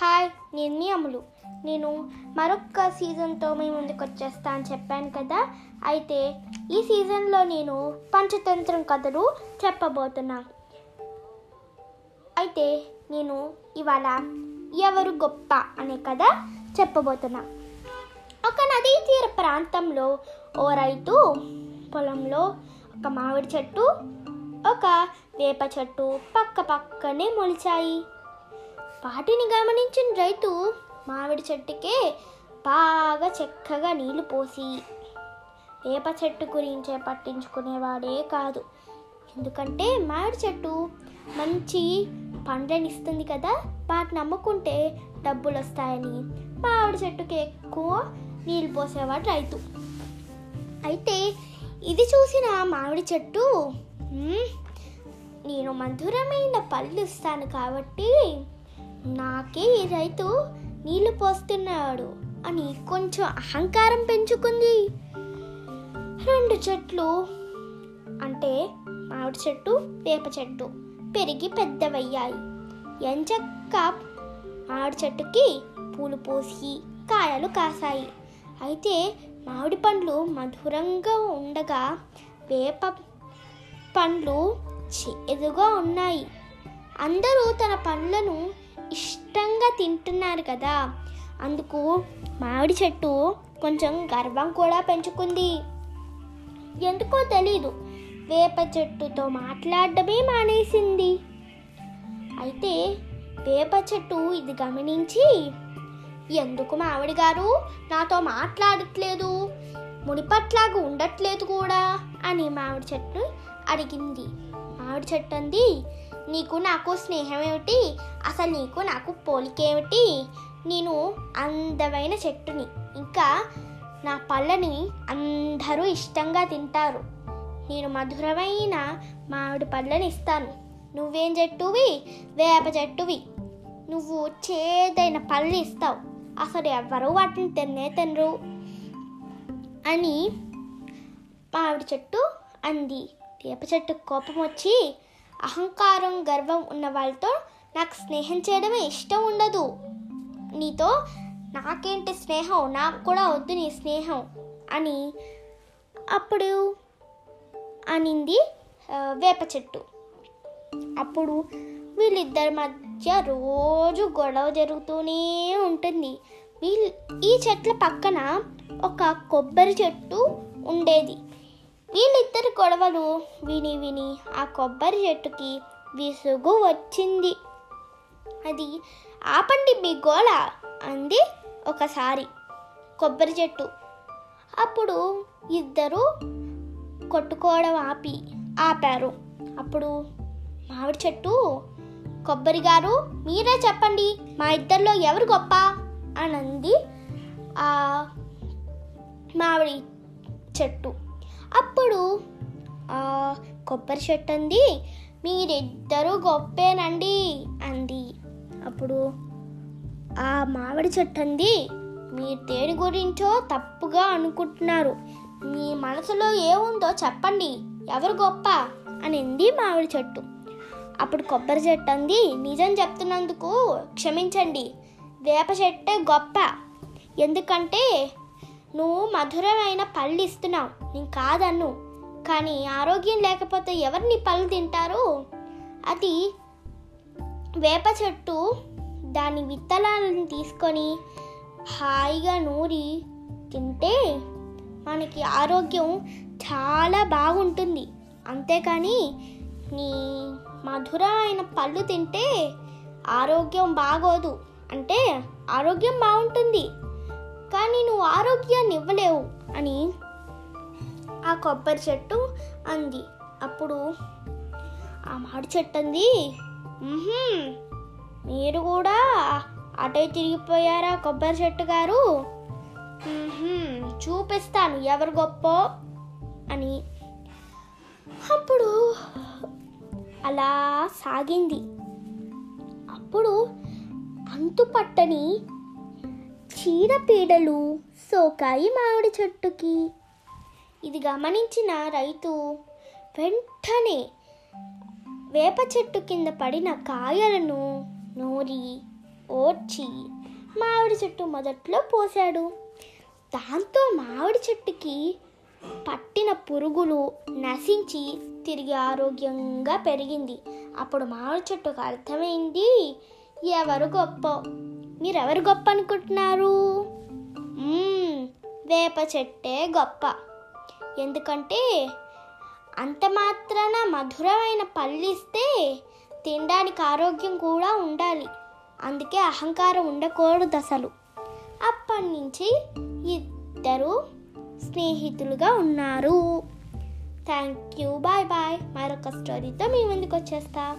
Hi నేను మీ అమ్ములు నేను మరొక సీజన్తో మీ ముందుకు వచ్చేస్తా అని చెప్పాను కదా? అయితే ఈ సీజన్లో నేను పంచతంత్రం కథలు చెప్పబోతున్నా. అయితే నేను ఇవాళ ఎవరు గొప్ప అనే కథ చెప్పబోతున్నా. ఒక నదీ తీర ప్రాంతంలో ఓ రైతు పొలంలో ఒక మామిడి చెట్టు ఒక వేప చెట్టు పక్క పక్కనే మొలిచాయి. వాటిని గమనించిన రైతు మామిడి చెట్టుకే బాగా చక్కగా నీళ్ళు పోసి వేప చెట్టు గురించే పట్టించుకునేవాడే కాదు. ఎందుకంటే మామిడి చెట్టు మంచి పండ్లను ఇస్తుంది కదా వాటిని అమ్ముకుంటే డబ్బులు వస్తాయని మామిడి చెట్టుకి ఎక్కువ నీళ్ళు పోసేవాడు రైతు. అయితే ఇది చూసిన మామిడి చెట్టు నేను మధురమైన పళ్ళు ఇస్తాను కాబట్టి నాకే ఈ రైతు నీళ్ళు పోస్తున్నాడు అని కొంచెం అహంకారం పెంచుకుంది. రెండు చెట్లు అంటే మామిడి చెట్టు వేప చెట్టు పెరిగి పెద్దవయ్యాయి. ఎంచక్క మామిడి చెట్టుకి పూలు పూసి కాయలు కాసాయి అయితే మామిడి పండ్లు మధురంగా ఉండగా వేప పండ్లు చేదుగా ఉన్నాయి. అందరూ తన పండ్లను ఇష్టంగా తింటున్నారు కదా. అందుకు మామిడి చెట్టు కొంచెం గర్వం కూడా పెంచుకుంది. ఎందుకో తెలీదు. వేప చెట్టుతో మాట్లాడడమే మానేసింది. అయితే వేప చెట్టు ఇది గమనించి ఎందుకు మామిడి గారు నాతో మాట్లాడట్లేదు? మునిపట్లాగా ఉండట్లేదు కూడా అని మామిడి చెట్టు అడిగింది. మామిడి చెట్టు అంది నీకు నాకు స్నేహం ఏమిటి అసలు నీకు నాకు పోలికేమిటి? నేను అందమైన చెట్టుని ఇంకా నా పళ్ళని అందరూ ఇష్టంగా తింటారు. నేను మధురమైన మామిడి పళ్ళని ఇస్తాను. నువ్వేం చెట్టువి? వేప చెట్టువి. నువ్వు చేదైన పళ్ళు ఇస్తావు. అసలు ఎవరు వాటిని తిన్నే తినరు అని మామిడి చెట్టు అంది. వేప చెట్టు కోపం వచ్చి అహంకారం గర్వం ఉన్న వాళ్ళతో నాకు స్నేహం చేయడమే ఇష్టం ఉండదు. నీతో నాకేంటి స్నేహం? నాకు కూడా వద్దు నీ స్నేహం అని అప్పుడు అనింది వేప చెట్టు. అప్పుడు వీళ్ళిద్దరి మధ్య రోజు గొడవ జరుగుతూనే ఉంటుంది. వీళ్ళు ఈ చెట్ల పక్కన ఒక కొబ్బరి చెట్టు ఉండేది. వీళ్ళిద్దరి గొడవలు విని విని ఆ కొబ్బరి చెట్టుకి విసుగు వచ్చింది. అది ఆపండి మీ గోల అంది ఒకసారి కొబ్బరి చెట్టు. అప్పుడు ఇద్దరు కొట్టుకోవడం ఆపి ఆపారు. అప్పుడు మామిడి చెట్టు కొబ్బరి గారు మీరే చెప్పండి మా ఇద్దరిలో ఎవరు గొప్ప అని అంది ఆ మామిడి చెట్టు. అప్పుడు కొబ్బరి చెట్టు అంది. మీరిద్దరూ గొప్పేనండి అంది. అప్పుడు ఆ మామిడి చెట్టు అంది. మీరు దేని గురించో తప్పుగా అనుకుంటున్నారు. మీ మనసులో ఏముందో చెప్పండి. ఎవరు గొప్ప? అనింది మామిడి చెట్టు. అప్పుడు కొబ్బరి చెట్టు అంది. నిజం చెప్తున్నందుకు క్షమించండి. వేప చెట్టే గొప్ప. ఎందుకంటే నువ్వు మధురమైన పళ్ళు ఇస్తున్నావు. నేను కాదన్ను. కానీ ఆరోగ్యం లేకపోతే ఎవరు నీ పళ్ళు తింటారు? అది వేప చెట్టు దాని విత్తనాలను తీసుకొని హాయిగా నూరి తింటే మనకి ఆరోగ్యం చాలా బాగుంటుంది. అంతేకాని నీ మధురమైన పళ్ళు తింటే ఆరోగ్యం బాగోదు. అంటే ఆరోగ్యం బాగుంటుంది. కానీ నువ్వు ఆరోగ్యాన్ని ఇవ్వలేవు అని ఆ కొబ్బరి చెట్టు అంది. అప్పుడు ఆ మామిడి చెట్టు అంది. మీరు కూడా అటే తిరిగిపోయారా కొబ్బరి చెట్టు గారు? చూపిస్తాను ఎవరు గొప్ప అని. అప్పుడు అలా సాగింది. అప్పుడు అంతుపట్టని చీడపీడలు సోకాయి మామిడి చెట్టుకి ఇది గమనించిన రైతు వెంటనే వేప చెట్టు కింద పడిన కాయలను నూరి ఓడ్చి మామిడి చెట్టు మొదట్లో పోశాడు. దాంతో మామిడి చెట్టుకి పట్టిన పురుగులు నశించి తిరిగి ఆరోగ్యంగా పెరిగింది. అప్పుడు మామిడి చెట్టుకు అర్థమైంది ఎవరు గొప్ప? మీరెవరు గొప్ప అనుకుంటున్నారు? వేప చెట్టే గొప్ప. ఎందుకంటే అంత మాత్రాన మధురమైన పళ్ళు ఇస్తే తినడానికి ఆరోగ్యం కూడా ఉండాలి. అందుకే అహంకారం ఉండకూడదు అసలు. అప్పటి నుంచి ఇద్దరు స్నేహితులుగా ఉన్నారు. థ్యాంక్ యూ బాయ్ బాయ్ మరొక స్టోరీతో మీ ముందుకు వచ్చేస్తా.